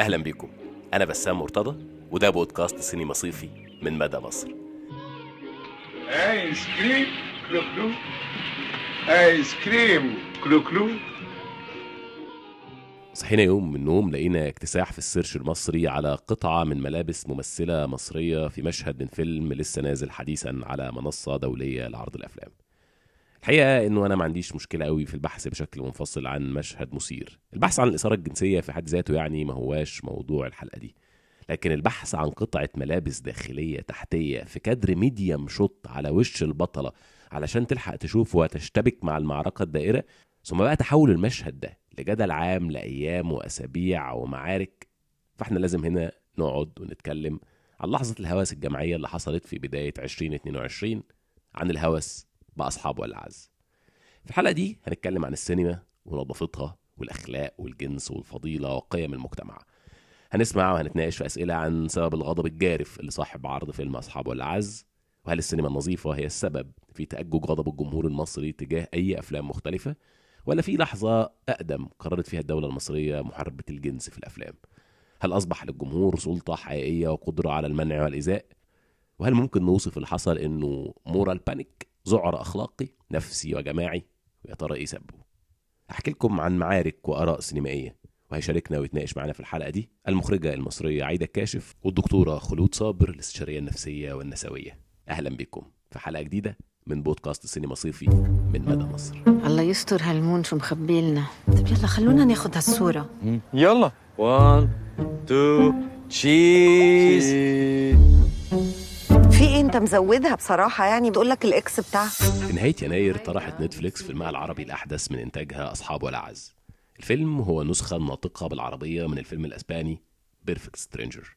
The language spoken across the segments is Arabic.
أهلا بيكم. أنا بسام مرتضى وده بودكاست سينما صيفي من مدى مصر. آيس كريم كلو كلو. آيس كريم كلو كلو. صحينا يوم من النوم لقينا اكتساح في ال search المصري على قطعة من ملابس ممثلة مصرية في مشهد من فيلم لسه نازل حديثا على منصة دولية لعرض الأفلام. الحقيقة إنه أنا ما عنديش مشكلة قوي في البحث بشكل منفصل عن مشهد مثير. البحث عن الإثارة الجنسية في حد ذاته يعني ما هواش موضوع الحلقة دي. لكن البحث عن قطعة ملابس داخلية تحتية في كادر medium shot على وش البطلة علشان تلحق تشوف وتشتبك مع المعركة الدائرة ثم بقى تحول المشهد ده لجدل عام لأيام وأسابيع ومعارك. فإحنا لازم هنا نقعد ونتكلم عن لحظة الهوس الجماعية اللي حصلت في بداية 2022 عن الهوس بأصحاب ولا أعز في الحلقة دي هنتكلم عن السينما ونظافتها والأخلاق والجنس والفضيلة وقيم المجتمع. هنسمع وهنتناقش في أسئلة عن سبب الغضب الجارف اللي صاحب عرض فيلم أصحاب ولا أعز. وهل السينما النظيفة هي السبب في تأجج غضب الجمهور المصري تجاه أي أفلام مختلفة؟ ولا في لحظة أقدم قررت فيها الدولة المصرية محاربة الجنس في الأفلام؟ هل أصبح للجمهور سلطة حقيقية وقدرة على المنع والإيذاء؟ وهل ممكن نوصف اللي حصل إنه moral panic ذعر أخلاقي نفسي وجماعي ويا ترى إيه سببه؟ أحكي لكم عن معارك وآراء سينمائية وهيشاركنا ويتناقش معنا في الحلقة دي المخرجة المصرية عايدة الكاشف والدكتورة خلود صابر الاستشارية النفسية والنسوية. أهلا بكم في حلقة جديدة من بودكاست سينما صيفي من مدى مصر. الله يستر هال moon شو مخبي لنا طيب يلا خلونا ناخد هالصورة. يلا. 1 2 cheese في إيه أنت مزودها بصراحة؟ يعني بقول لك ال ex بتاعها. في نهاية يناير طرحت نتفليكس فيلمها العربي الأحدث من إنتاجها أصحاب ولا أعز. الفيلم هو نسخة ناطقة بالعربية من الفيلم الأسباني Perfect Stranger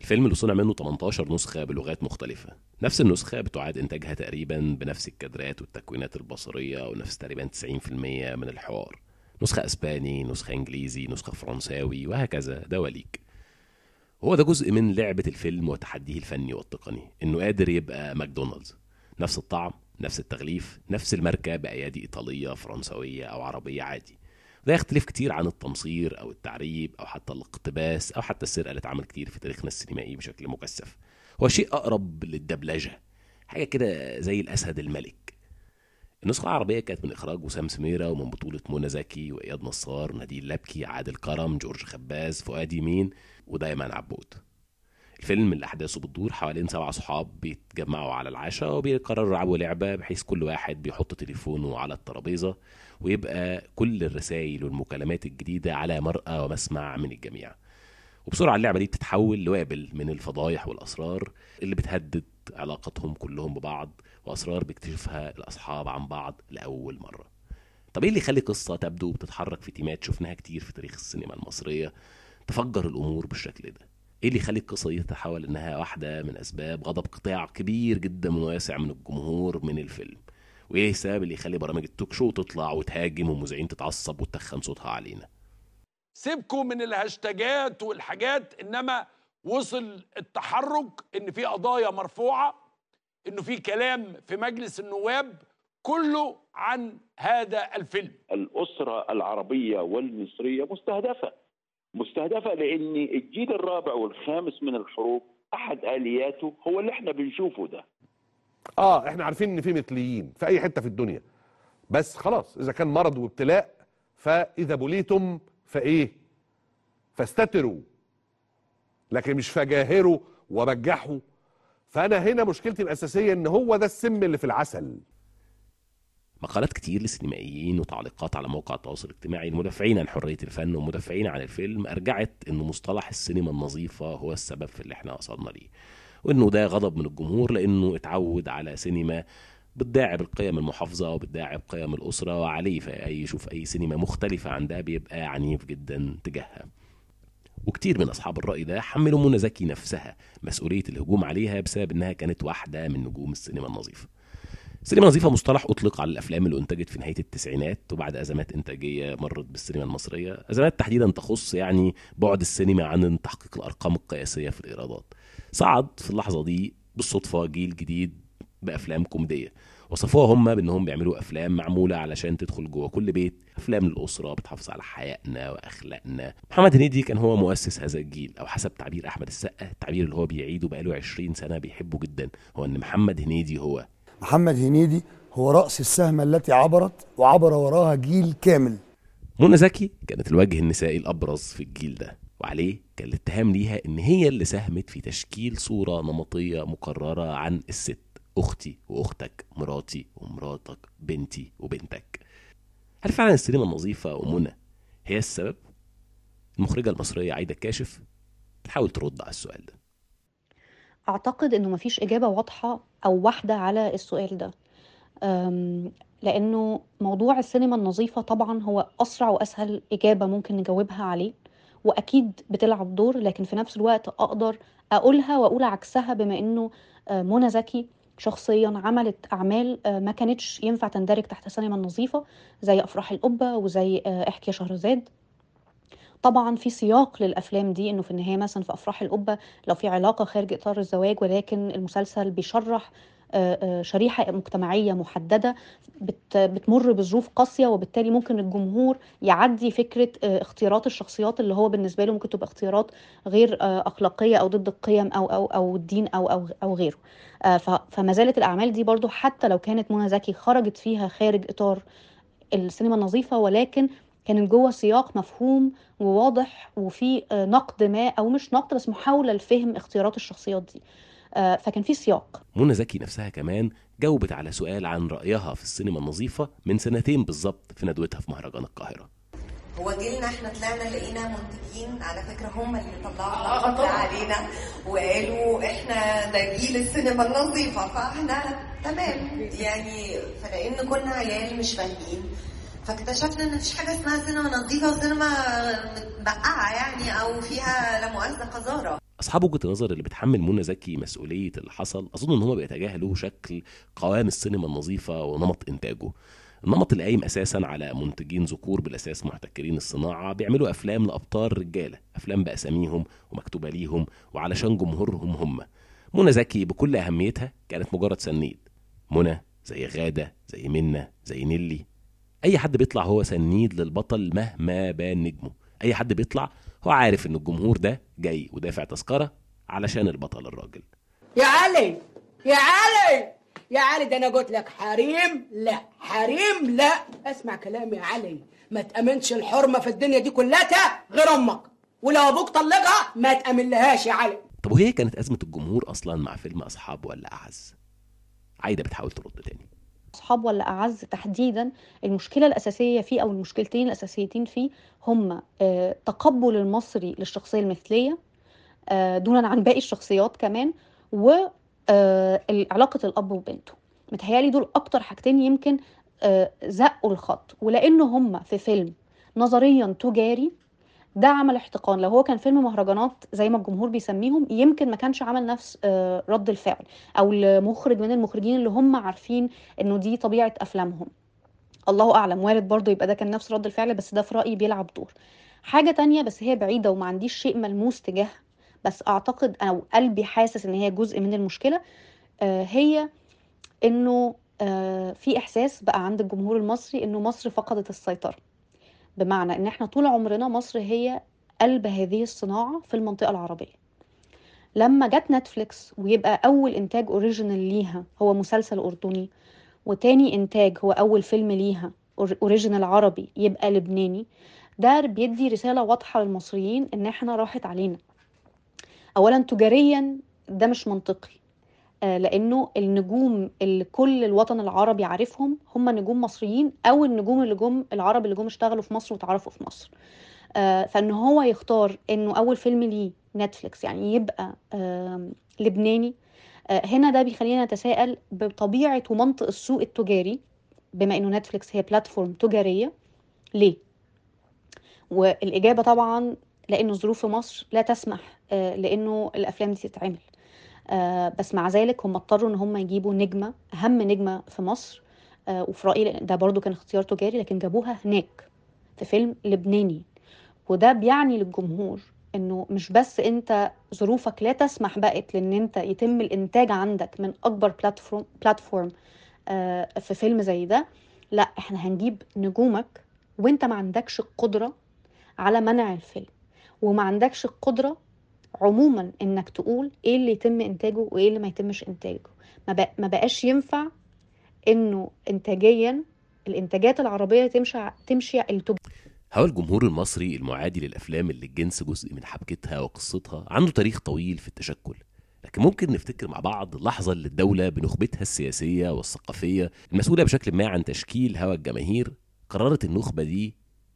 الفيلم اللي صنع منه 18 نسخة بلغات مختلفة. نفس النسخة بتعاد إنتاجها تقريبا بنفس الكادرات والتكوينات البصرية ونفس تقريبا 90% من الحوار. نسخة أسباني نسخة إنجليزي نسخة فرنساوي وهكذا. دواليك هو ده جزء من لعبة الفيلم وتحديه الفني والتقني إنه قادر يبقى ماكدونالدز. نفس الطعم نفس التغليف نفس الماركة بأيادي إيطالية فرنسوية أو عربية عادي. ده يختلف كتير عن التمصير أو التعريب أو حتى الاقتباس أو حتى السرقة اللي اتعمل كتير في تاريخنا السينمائي بشكل مكثف. هو شيء أقرب للدبلجة حاجة كده زي الأسد الملك. النسخة العربية كانت من إخراج وسام سميرة ومن بطولة منى زكي وإياد نصار نادين لبكي عادل كرم جورج خباز فؤاد يمين. ودايما عبود. الفيلم اللي أحداثه بتدور حوالين سبع صحاب بيتجمعوا على العشاء وبيقرروا يلعبوا لعبة بحيث كل واحد بيحط تليفونه على الترابيزة ويبقى كل الرسائل والمكالمات الجديدة على مرأى ومسمع من الجميع. وبسرعة اللعبة دي بتتحول لوابل من الفضايح والأسرار اللي بتهدد علاقتهم كلهم ببعض وأسرار بيكتشفها الأصحاب عن بعض لأول مرة. طب إيه اللي يخلي قصة تبدو بتتحرك في تيمات شفناها كتير في تاريخ السينما المصرية؟ تفجر الأمور بالشكل ده. إيه اللي يخلي القصة دي تتحول إنها واحدة من أسباب غضب قطاع كبير جدا واسع من الجمهور من الفيلم؟ وإيه السبب اللي يخلي برامج ال talk show تطلع وتهاجم والمذيعين تتعصب وتخن صوتها علينا؟ سيبكم من الهاشتاجات والحاجات إنما وصل التحرك إن في قضايا مرفوعة انه في كلام في مجلس النواب كله عن هذا الفيلم. الأسرة العربية والمصرية مستهدفة. مستهدفة لأن الجيل الرابع والخامس من الحروب أحد آلياته هو اللي إحنا بنشوفه ده. آه إحنا عارفين إن في مثليين في أي حتة في الدنيا. بس خلاص إذا كان مرض وابتلاء فإذا بليتم فإيه؟ فاستتروا. لكن مش فجاهروا وبجحوا. فأنا هنا مشكلتي الأساسية إن هو ده السم اللي في العسل. مقالات كتير لسينمائيين وتعليقات على مواقع التواصل الاجتماعي المدافعين عن حرية الفن ومدافعين عن الفيلم أرجعت إن مصطلح السينما النظيفة هو السبب في اللي إحنا وصلنا ليه. وإنه ده غضب من الجمهور لأنه اتعود على سينما بتداعب القيم المحافظة وبتداعب قيم الأسرة وعليه فأي يشوف أي سينما مختلفة عن ده بيبقى عنيف جدا تجاهها. وكتير من أصحاب الرأي ده حملوا منى زكي نفسها مسؤولية الهجوم عليها بسبب إنها كانت واحدة من نجوم السينما النظيفة. سينما نظيفة مصطلح أطلق على الأفلام اللي أنتجت في نهاية التسعينات وبعد أزمات إنتاجية مرت بالسينما المصرية. أزمات تحديدا تخص يعني بعد السينما عن تحقيق الأرقام القياسية في الإيرادات. صعد في اللحظة دي بالصدفة جيل جديد بأفلام كوميدية. وصفوها هم بأنهم بيعملوا أفلام معمولة علشان تدخل جوه كل بيت. أفلام للأسرة بتحافظ على حيائنا وأخلاقنا. محمد هنيدي كان هو مؤسس هذا الجيل أو حسب تعبير أحمد السقا التعبير اللي هو بيعيده بقاله 20 سنة بيحبه جدا. هو إن محمد هنيدي هو. محمد هنيدي هو رأس السهم التي عبرت وعبر وراها جيل كامل. منى زكي كانت الوجه النسائي الأبرز في الجيل ده وعليه كان الاتهام ليها إن هي اللي ساهمت في تشكيل صورة نمطية مكرره عن الست أختي وأختك مراتي ومراتك بنتي وبنتك. هل فعلا السينما النظيفة ومنى هي السبب؟ المخرجة المصرية عايدة الكاشف بتحاول ترد على السؤال ده. أعتقد إنه مفيش إجابة واضحة أو واحدة على السؤال ده. أم، لأنه موضوع السينما النظيفة طبعا هو أسرع وأسهل إجابة ممكن نجاوبها عليه وأكيد بتلعب دور لكن في نفس الوقت أقدر أقولها وأقول عكسها بما آه، منى زكي شخصيا عملت أعمال آه، ما كانتش ينفع تندرج تحت السينما النظيفة زي أفراح القبة وزي إحكي شهرزاد. طبعا في سياق للأفلام دي إنه في النهاية مثلا في أفراح القبة لو في علاقة خارج إطار الزواج ولكن المسلسل بيشرح آه، آه، شريحة مجتمعية محددة بت- بتمر بظروف قاسية وبالتالي ممكن الجمهور يعدي فكرة آه، اختيارات الشخصيات اللي هو بالنسبة له ممكن تبقى اختيارات غير أخلاقية أو ضد القيم أو أو أو الدين أو أو أو غيره. فما زالت الأعمال دي برضو حتى لو كانت منى زكي خرجت فيها خارج إطار السينما النظيفة ولكن كانت جوه سياق مفهوم وواضح وفي آه، نقد ما أو مش نقد بس محاولة لفهم اختيارات الشخصيات دي. آه، فكان في سياق. منى زكي نفسها كمان جاوبت على سؤال عن رأيها في السينما النظيفة من سنتين بالظبط في ندوتها في مهرجان القاهرة. هو جيلنا إحنا طلعنا لقينا منتجين على فكرة هم اللي طلعوا اللقب ده علينا وقالوا إحنا ده جيل السينما النظيفة فإحنا تمام. يعني فلأن كنا عيال مش فاهمين فاكتشفنا إن مفيش حاجة اسمها سينما نظيفة وسينما متبقعة يعني أو فيها لا مؤاخذة قذارة. أصحاب وجهة النظر اللي بتحمل منى زكي مسؤولية اللي حصل أظن إن هم بيتجاهلوا شكل قوام السينما النظيفة ونمط إنتاجه. النمط اللي قايم أساسا على منتجين ذكور بالأساس محتكرين الصناعة بيعملوا أفلام لأبطال رجالة أفلام بأساميهم ومكتوبة ليهم وعلشان جمهورهم هم. منى زكي بكل أهميتها كانت مجرد سنيد. منى زي غادة زي منى زي نيلي. أي حد بيطلع هو سنيد للبطل مهما بان نجمه. أي حد بيطلع هو عارف إن الجمهور ده جاي ودافع تذكرة علشان البطل الراجل. يا علي! يا علي! يا علي ده أنا قلت لك حريم؟ لا. حريم؟ لا. اسمع كلامي يا علي. ما تأمنش الحرمة في الدنيا دي كلها غير أمك. ولو أبوك طلقها ما تأمن لهاش يا علي. طب وهي كانت أزمة الجمهور أصلا مع فيلم أصحاب ولا أعز؟ عايدة بتحاول ترد تاني. اصحاب ولا أعز تحديدا المشكلة الأساسية فيه أو المشكلتين الأساسيتين فيه هم آه، تقبل المصري للشخصية المثلية آه، دونا عن باقي الشخصيات كمان و آه، الأب وبنته. متهيألي دول أكتر حاجتين يمكن زقوا الخط. ولأنه هم في فيلم نظريا تجاري ده عمل احتقان. لو هو كان فيلم مهرجانات زي ما الجمهور بيسميهم يمكن ما كانش عمل نفس آه، رد الفعل أو المخرج من المخرجين اللي هم عارفين إنه دي طبيعة أفلامهم. الله أعلم وارد برضه يبقى ده كان نفس رد الفعل بس ده في رأيي بيلعب دور. حاجة تانية بس هي بعيدة وما عنديش شيء ملموس تجاهها بس أعتقد أو قلبي حاسس إن هي جزء من المشكلة آه، هي إنه آه، في إحساس بقى عند الجمهور المصري إنه مصر فقدت السيطرة. بمعنى إن إحنا طول عمرنا مصر هي قلب هذه الصناعة في المنطقة العربية. لما جت نتفليكس ويبقى أول إنتاج original ليها هو مسلسل أردني وتاني إنتاج هو أول فيلم ليها original عربي يبقى لبناني ده بيدي رسالة واضحة للمصريين إن إحنا راحت علينا. اولا تجاريا ده مش منطقي. لأنه النجوم اللي كل الوطن العربي عارفهم هم نجوم مصريين أو النجوم اللي جم العرب اللي جم اشتغلوا في مصر وتعرفوا في مصر. آه، فإن هو يختار إنه أول فيلم ليه نتفليكس يعني يبقى لبناني آه، هنا ده بيخلينا نتساءل بطبيعة ومنطق السوق التجاري بما إنه نتفليكس هي platform تجارية ليه؟ والإجابة طبعا لأنه الظروف في مصر لا تسمح آه، لأنه الأفلام دي تتعمل. آه، بس مع ذلك هم اضطروا إن هم يجيبوا نجمة أهم نجمة في مصر آه، وفي رايي ده برضو كان اختيار تجاري لكن جابوها هناك في فيلم لبناني. وده بيعني للجمهور إنه مش بس أنت ظروفك لا تسمح بقت لأن أنت يتم الإنتاج عندك من أكبر platform platform آه، في فيلم زي ده لا إحنا هنجيب نجومك وأنت ما عندكش القدرة على منع الفيلم. وما عندكش القدرة عموما إنك تقول إيه اللي يتم إنتاجه وإيه اللي ما يتمش إنتاجه. ما, بق- ما بقاش ينفع إنه انتاجيا الإنتاجات العربية تمشي تمشي التج... هو الجمهور المصري المعادي للأفلام اللي الجنس جزء من حبكتها وقصتها عنده تاريخ طويل في التشكل. لكن ممكن نفتكر مع بعض اللحظة اللي الدولة بنخبتها السياسية والثقافية المسؤولة بشكل ما عن تشكيل هوى الجماهير قررت النخبة دي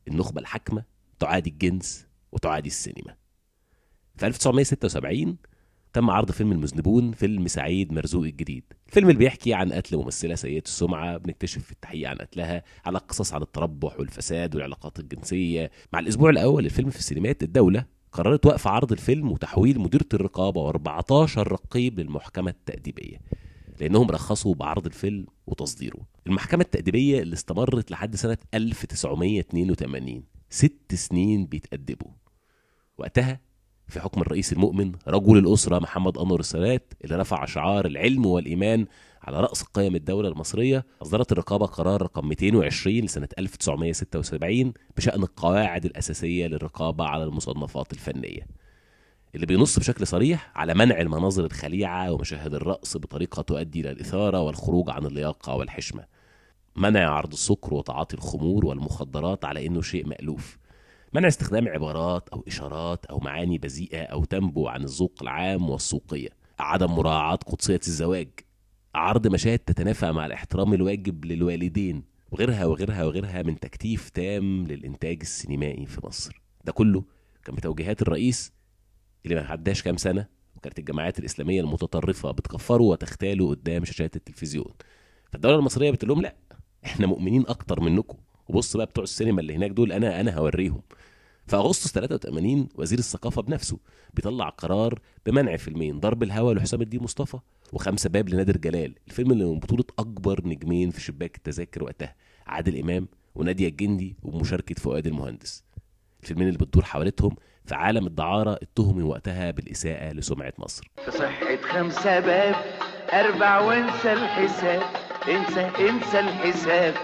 النخبة الحاكمة تعادي الجنس وتعادي السينما. في 1976 تم عرض فيلم المذنبون فيلم سعيد مرزوق الجديد. الفيلم اللي بيحكي عن قتل ممثلة سيئة السمعة بنكتشف في التحقيق عن قتلها على قصص عن التربح والفساد والعلاقات الجنسية. مع الأسبوع الأول الفيلم في السينمات الدولة قررت وقف عرض الفيلم وتحويل مديرة الرقابة و14 رقيب للمحكمة التأديبية لأنهم رخصوا بعرض الفيلم وتصديره. المحكمة التأديبية اللي استمرت لحد سنة 1982 ست سنين بيتأدبوا. وقتها في حكم الرئيس المؤمن رجل الأسرة محمد أنور السادات اللي رفع شعار العلم والإيمان على رأس قيم الدولة المصرية أصدرت الرقابة قرار رقم 220 لسنة 1976 بشأن القواعد الأساسية للرقابة على المصنفات الفنية. اللي بينص بشكل صريح على منع المناظر الخليعة ومشاهد الرقص بطريقة تؤدي إلى الإثارة والخروج عن اللياقة والحشمة. منع عرض السكر وتعاطي الخمور والمخدرات على إنه شيء مألوف. منع استخدام عبارات أو إشارات أو معاني بذيئة أو تنبو عن الذوق العام والسوقية. عدم مراعاة قدسية الزواج. عرض مشاهد تتنافى مع الاحترام الواجب للوالدين. وغيرها وغيرها وغيرها من تكتيف تام للإنتاج السينمائي في مصر. ده كله كان بتوجيهات الرئيس اللي ما عداش كام سنة وكانت الجماعات الإسلامية المتطرفة بتكفره وتختاله قدام شاشات التلفزيون. فالدولة المصرية بتقول لهم لأ إحنا مؤمنين أكتر منكم. وبص بقى بتوع السينما اللي هناك دول أنا أنا هوريهم. في أغسطس 83 وزير الثقافة بنفسه بيطلع قرار بمنع فيلمين ضرب الهوى لحسام الدين مصطفى وخمسة باب لنادر جلال. الفيلم اللي من بطولة أكبر نجمين في شباك التذاكر وقتها عادل إمام ونادية الجندي ومشاركة فؤاد المهندس. الفيلمين اللي بتدور حوالتهم في عالم الدعارة اتهموا وقتها بالإساءة لسمعة مصر. في صحة خمسة باب أربع وانسى الحساب انسى انسى الحساب.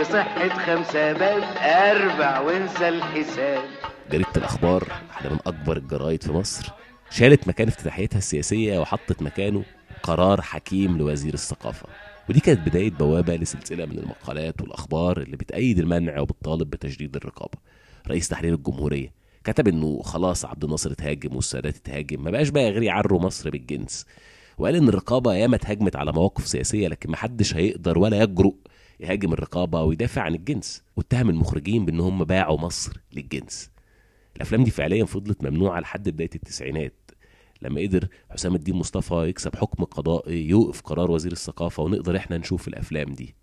في صحة خمسة باب أربع وانسى الحساب. جريدة الأخبار واحدة من أكبر الجرايد في مصر. شالت مكان افتتاحيتها السياسية وحطت مكانه قرار حكيم لوزير الثقافة. ودي كانت بداية بوابة لسلسلة من المقالات والأخبار اللي بتأيد المنع وبتطالب بتجديد الرقابة. رئيس تحرير الجمهورية كتب إنه خلاص عبد الناصر اتهاجم والسادات اتهاجم ما بقاش بقى غير يعروا مصر بالجنس. وقال إن الرقابة ياما اتهاجمت على مواقف سياسية لكن محدش هيقدر ولا يجرؤ يهاجم الرقابة ويدافع عن الجنس واتهم المخرجين بإن هم باعوا مصر للجنس. الأفلام دي فعليا فضلت ممنوعة لحد بداية التسعينات لما قدر حسام الدين مصطفى يكسب حكم قضائي يوقف قرار وزير الثقافة ونقدر إحنا نشوف الأفلام دي.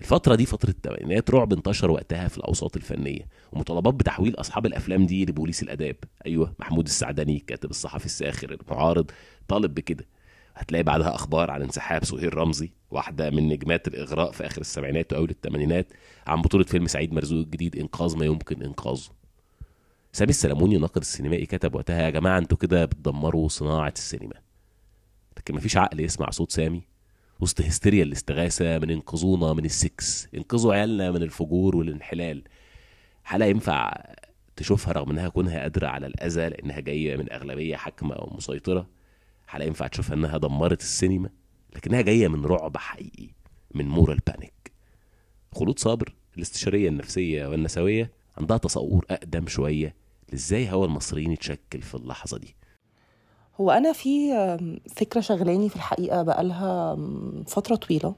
الفترة دي فترة الثمانينات رعب انتشر وقتها في الأوساط الفنية ومطالبات بتحويل أصحاب الأفلام دي لبوليس الآداب. أيوه محمود السعدني الكاتب الصحفي الساخر المعارض طالب بكده. هتلاقي بعدها أخبار عن انسحاب سهير رمزي واحدة من نجمات الإغراء في آخر السبعينات وأول الثمانينات عن بطولة فيلم سعيد مرزوق الجديد إنقاذ ما يمكن إنقاذه. سامي السلموني الناقد السينمائي كتب وقتها يا جماعة أنتوا كده بتدمروا صناعة السينما. لكن مفيش عقل يسمع صوت سامي. وسط هستيريا الاستغاثة من انقذونا من السكس انقذوا عيالنا من الفجور والانحلال. حالة ينفع تشوفها رغم إنها كونها قادرة على الأذى لأنها جاية من أغلبية حاكمة أو مسيطرة حالة ينفع تشوفها إنها دمرت السينما؟ لكنها جاية من رعب حقيقي من moral panic. خلود صابر الاستشارية النفسية والنسوية عندها تصور أقدم شوية لإزاي هوا المصريين يتشكل في اللحظة دي. هو أنا في فكرة شغلاني في الحقيقة بقالها فترة طويلة.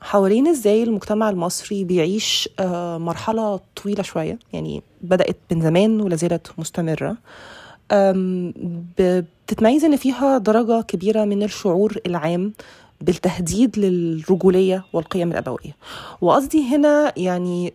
حوالين إزاي المجتمع المصري بيعيش مرحلة طويلة شوية. يعني بدأت من زمان ولا زالت مستمرة. بتتميز إن فيها درجة كبيرة من الشعور العام بالتهديد للرجولية والقيم الأبوية. وقصدي هنا يعني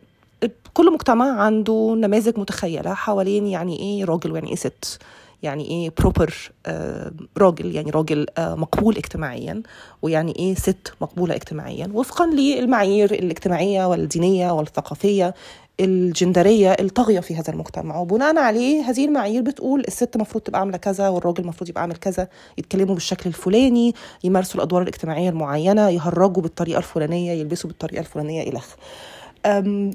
كل مجتمع عنده نماذج متخيلة حوالين يعني إيه راجل ويعني إيه ست. يعني إيه بروبر آه راجل يعني راجل آه مقبول اجتماعيا ويعني إيه ست مقبولة اجتماعيا. وفقا للمعايير الاجتماعية والدينية والثقافية الجندرية الطاغية في هذا المجتمع. وبناء عليه هذه المعايير بتقول الست المفروض تبقى عاملة كذا والراجل المفروض يبقى عامل كذا يتكلموا بالشكل الفلاني يمارسوا الأدوار الاجتماعية المعينة يهرجوا بالطريقة الفلانية يلبسوا إلى آخره. أم،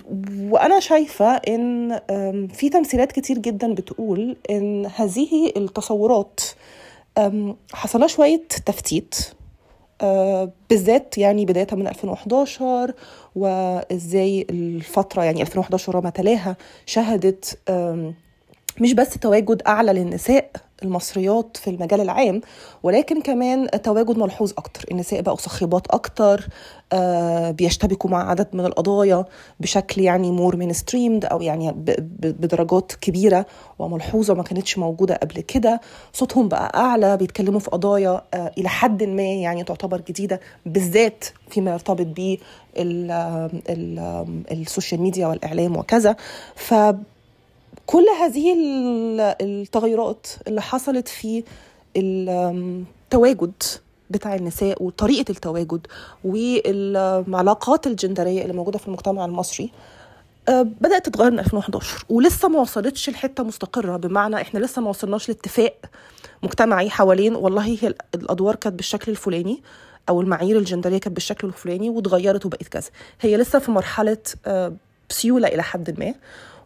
وأنا شايفة إن أم، في تمثيلات كتير جدا بتقول إن هذه التصورات حصلها شوية تفتيت. بالذات يعني بداية من 2011 وإزاي الفترة يعني 2011 وما تلاها شهدت مش بس تواجد أعلى للنساء المصريات في المجال العام ولكن كمان تواجد ملحوظ أكتر. النساء بقوا صاخبات أكتر آه، بيشتبكوا مع عدد من القضايا بشكل يعني more mainstreamed أو يعني ب- ب- بدرجات كبيرة وملحوظة ما كانتش موجودة قبل كده. صوتهم بقى أعلى بيتكلموا في قضايا آه، إلى حد ما يعني تعتبر جديدة بالذات فيما يرتبط ب السوشيال ميديا والإعلام وكذا. ف كل هذه ال- التغيرات اللي حصلت في التواجد بتاع النساء وطريقة التواجد والعلاقات الجندرية اللي موجودة في المجتمع المصري آه، بدأت تتغير من 2011 ولسه ما وصلتش لحتة مستقرة بمعنى إحنا لسه ما وصلناش لاتفاق مجتمعي حوالين والله هي ال- الأدوار كانت بالشكل الفلاني أو المعايير الجندرية كانت بالشكل الفلاني واتغيرت وبقت كذا. هي لسه في مرحلة آه، سيولة إلى حد ما.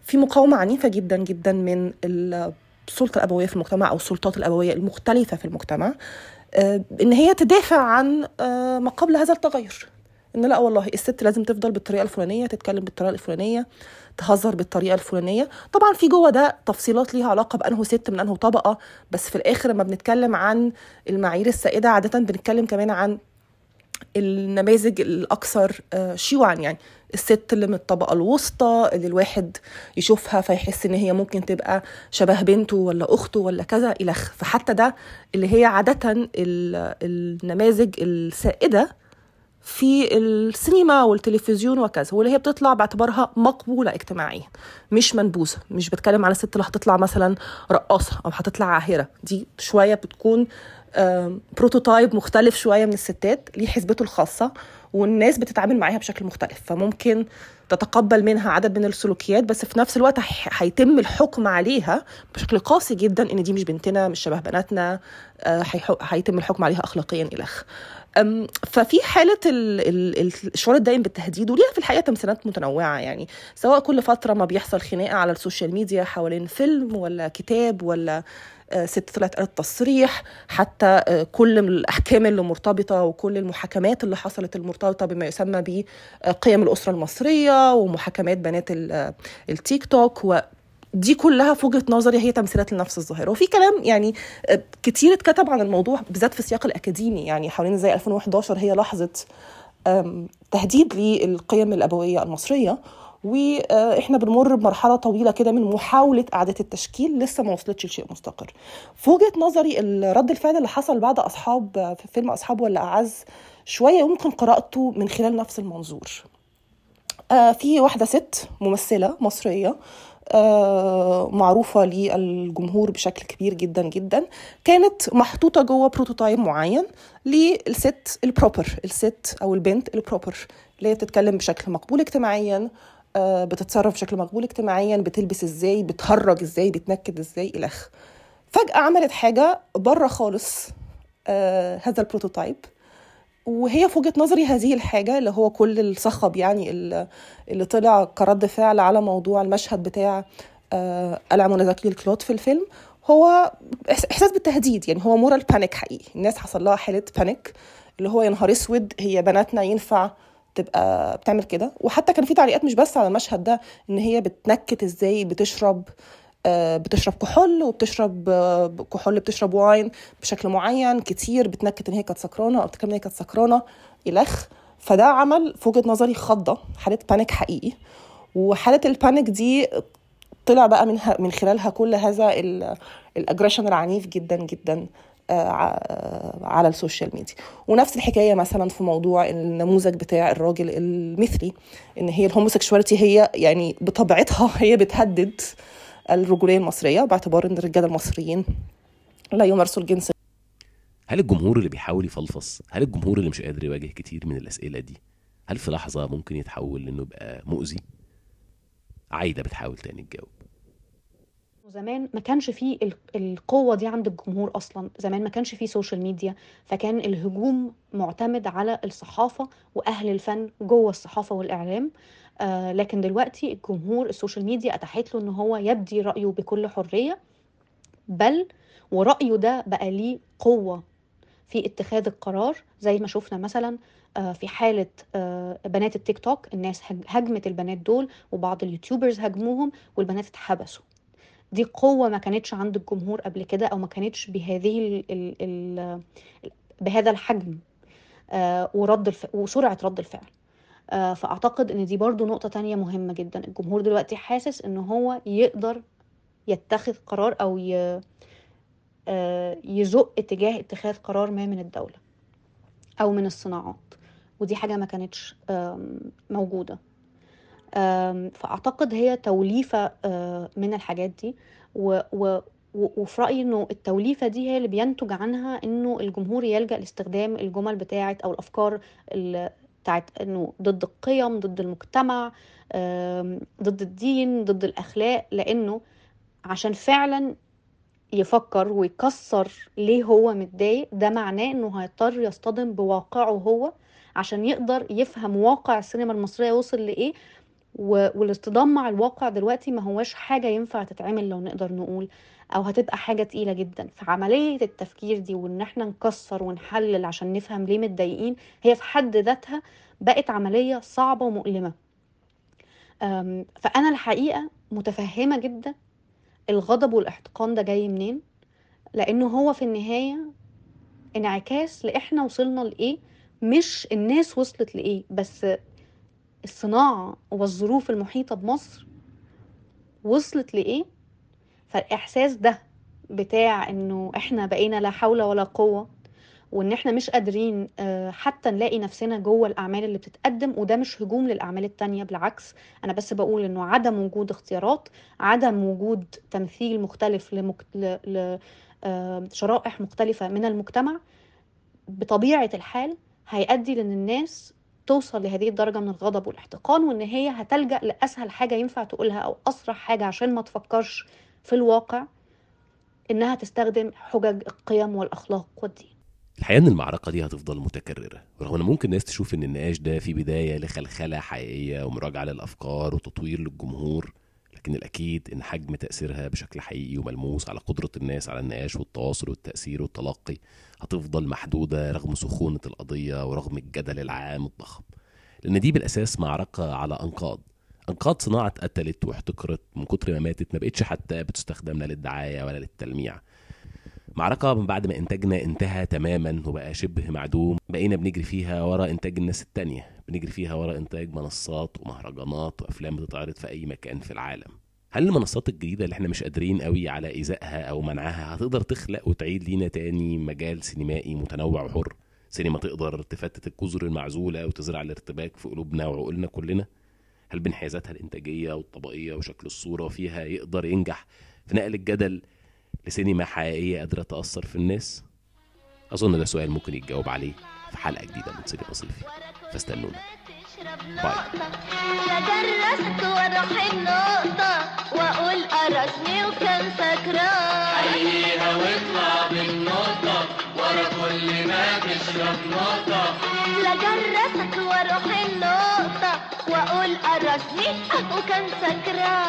في مقاومة عنيفة جدا جدا من السلطة الأبوية في المجتمع أو السلطات الأبوية المختلفة في المجتمع آه، إن هي تدافع عن آه، ما قبل هذا التغير. إن لا والله الست لازم تفضل بالطريقة الفلانية تتكلم بالطريقة الفلانية تهزر بالطريقة الفلانية. طبعا في جوه ده تفصيلات ليها علاقة بأنه ست من أنه طبقة بس في الآخر لما بنتكلم عن المعايير السائدة عادة بنتكلم كمان عن النماذج الأكثر آه، شيوعا يعني. الست اللي من الطبقة الوسطى اللي الواحد يشوفها فيحس إن هي ممكن تبقى شبه بنته ولا أخته ولا كذا الخ فحتى ده اللي هي عادة ال- النماذج السائدة في السينما والتلفزيون وكذا واللي هي بتطلع باعتبارها مقبولة اجتماعيا مش منبوذة. مش بتكلم على الست اللي هتطلع مثلا رقاصة أو هتطلع عاهرة. دي شوية بتكون بروتوتايب مختلف شوية من الستات ليه حسبته الخاصة والناس بتتعامل معاها بشكل مختلف. فممكن تتقبل منها عدد من السلوكيات بس في نفس الوقت هي- هيتم الحكم عليها بشكل قاسي جدا إن دي مش بنتنا مش شبه بناتنا آه، هيتم الحكم عليها اخلاقيا الخ ففي حالة ال- ال- ال- الشعور الدائم بالتهديد وليها في الحقيقة تمثيلات متنوعة. يعني سواء كل فترة ما بيحصل خناقة على ال social media حوالين فيلم ولا كتاب ولا آه، ست طلعت قالت تصريح حتى آه، كل الأحكام اللي مرتبطة وكل المحاكمات اللي حصلت المرتبطة بما يسمى بقيم الأسرة المصرية ومحاكمات بنات ال- آه، التيك توك و دي كلها في وجهة نظري هي تمثيلات لنفس الظاهرة. وفي كلام يعني آه، كتير اتكتب عن الموضوع بالذات في السياق الأكاديمي يعني حوالين زي 2011 هي لحظه تهديد للقيم الأبوية المصرية. وإحنا بنمر بمرحلة طويلة كده من محاولة إعادة التشكيل لسه ما وصلتش لشيء مستقر. في وجهة نظري ال- رد الفعل اللي حصل بعد أصحاب في فيلم أصحاب ولا أعز شوية يمكن قراءته من خلال نفس المنظور. آه، في واحدة ست ممثلة مصرية آه، معروفة للجمهور بشكل كبير جدا جدا كانت محطوطة جوه بروتوتايب معين للست ال proper الست أو البنت ال proper اللي هي بتتكلم بشكل مقبول اجتماعيا بتتصرف بشكل مقبول اجتماعيا بتلبس إزاي بتهرج إزاي بتنكد إزاي الخ فجأة عملت حاجة بره خالص آه، هذا ال prototype. وهي في وجهة نظري هذه الحاجة اللي هو كل الصخب يعني اللي طلع كرد فعل على موضوع المشهد بتاع آه، قلع منى زكي الكلوت في الفيلم هو إحساس بالتهديد. يعني هو moral panic حقيقي. الناس حصل لها حالة panic اللي هو يا نهار أسود هي بناتنا ينفع تبقى بتعمل كده. وحتى كان في تعليقات مش بس على المشهد ده إن هي بتنكت إزاي بتشرب آه، بتشرب كحول وبتشرب آه، كحول بتشرب wine بشكل معين كتير بتنكت إن هي كانت سكرانة أو بتتكلم إن هي كانت سكرانة الخ فده عمل في وجهة نظري خضة حالة panic حقيقي. وحالة ال panic دي طلع بقى منها من خلالها كل هذا ال aggression العنيف جدا جدا. على ال social media. ونفس الحكاية مثلا في موضوع النموذج بتاع الراجل المثلي إن هي ال homosexuality هي يعني بطبيعتها هي بتهدد الرجولية المصرية باعتبار إن الرجاله المصريين لا يمارسوا الجنس. هل الجمهور اللي بيحاول يفلفص هل الجمهور اللي مش قادر يواجه كتير من الأسئلة دي هل في لحظة ممكن يتحول لأنه يبقى مؤذي؟ عايدة بتحاول تاني تجاوب. زمان ما كانش فيه ال- القوة دي عند الجمهور أصلا زمان ما كانش فيه social media فكان الهجوم معتمد على الصحافة وأهل الفن جوه الصحافة والإعلام. آه لكن دلوقتي الجمهور ال social media أتاحت له إن هو يبدي رأيه بكل حرية بل ورأيه ده بقى ليه قوة في اتخاذ القرار. زي ما شفنا مثلا آه، في حالة آه، بنات التيك توك الناس هج- هجمت البنات دول وبعض اليوتيوبرز هجموهم والبنات اتحبسوا. دي قوة ما كانتش عند الجمهور قبل كده أو ما كانتش بهذه ال ال ال بهذا الحجم آه، ورد الف... وسرعة رد الفعل. آه، فأعتقد إن دي برضو نقطة تانية مهمة جدا. الجمهور دلوقتي حاسس إن هو يقدر يتخذ قرار أو ي... آه، يزق اتجاه اتخاذ قرار ما من الدولة أو من الصناعات. ودي حاجة ما كانتش موجودة. آم، فأعتقد هي توليفة آه، من الحاجات دي. وفي رأيي إنه التوليفة دي هي اللي بينتج عنها إنه الجمهور يلجأ لاستخدام الجمل بتاعت أو الأفكار ال- بتاعت إنه ضد القيم ضد المجتمع ضد الدين ضد الأخلاق. لأنه عشان فعلا يفكر ويكسر ليه هو متضايق ده معناه إنه هيضطر يصطدم بواقعه هو عشان يقدر يفهم واقع السينما المصرية وصل لإيه. و- والاصطدام مع الواقع دلوقتي ما هواش حاجة ينفع تتعمل لو نقدر نقول أو هتبقى حاجة تقيلة جدا. فعملية التفكير دي وإن إحنا نكسر ونحلل عشان نفهم ليه متضايقين هي في حد ذاتها بقت عملية صعبة ومؤلمة. أم، فأنا الحقيقة متفهمة جدا الغضب والاحتقان ده جاي منين لأنه هو في النهاية انعكاس لإحنا وصلنا لإيه مش الناس وصلت لإيه بس الصناعة والظروف المحيطة بمصر وصلت لإيه؟ فالإحساس ده بتاع إنه إحنا بقينا لا حول ولا قوة وإن إحنا مش قادرين آه، حتى نلاقي نفسنا جوه الأعمال اللي بتتقدم وده مش هجوم للأعمال التانية بالعكس أنا بس بقول إنه عدم وجود اختيارات عدم وجود تمثيل مختلف لمك... ل... ل... آه، شرائح مختلفة من المجتمع بطبيعة الحال هيؤدي لأن الناس توصل لهذه الدرجة من الغضب والاحتقان وإن هي هتلجأ لأسهل حاجة ينفع تقولها أو أسرع حاجة عشان ما تفكرش في الواقع إنها تستخدم حجج القيم والأخلاق والدين. الحقيقة إن المعركة دي هتفضل متكررة. ورغم إن ممكن الناس تشوف إن النقاش ده في بداية لخلخلة حقيقية ومراجعة للأفكار وتطوير للجمهور لكن الأكيد إن حجم تأثيرها بشكل حقيقي وملموس على قدرة الناس على النقاش والتواصل والتأثير والتلقي هتفضل محدودة رغم سخونة القضية ورغم الجدل العام الضخم. لأن دي بالأساس معركة على أنقاض. أنقاض صناعة قتلت واحتكرت من كتر ما ماتت ما بقتش حتى بتستخدم لا للدعاية ولا للتلميع. معركة من بعد ما إنتاجنا انتهى تماما وبقى شبه معدوم بقينا بنجري فيها ورا إنتاج الناس التانية. بنجري فيها ورا إنتاج منصات ومهرجانات وأفلام بتتعرض في أي مكان في العالم. هل المنصات الجديدة اللي إحنا مش قادرين قوي على إيذائها أو منعها هتقدر تخلق وتعيد لينا تاني مجال سينمائي متنوع وحر؟ سينما تقدر تفتت الجزر المعزولة وتزرع الارتباك في قلوبنا وعقولنا كلنا؟ هل بانحيازاتها الإنتاجية والطبقية وشكل الصورة فيها يقدر ينجح في نقل الجدل لسينما حقيقية قادرة تأثر في الناس؟ أظن ده سؤال ممكن يتجاوب عليه في حلقة جديدة من سينما صيفي. فاستنونا. باي. درست وأروح النقطة واقول قرصني وكان سكران خليها واطلع بالنقطة ورا كل ما تشرب نقطة. لجرسك وأروح النقطة واقول قرصني وكان سكران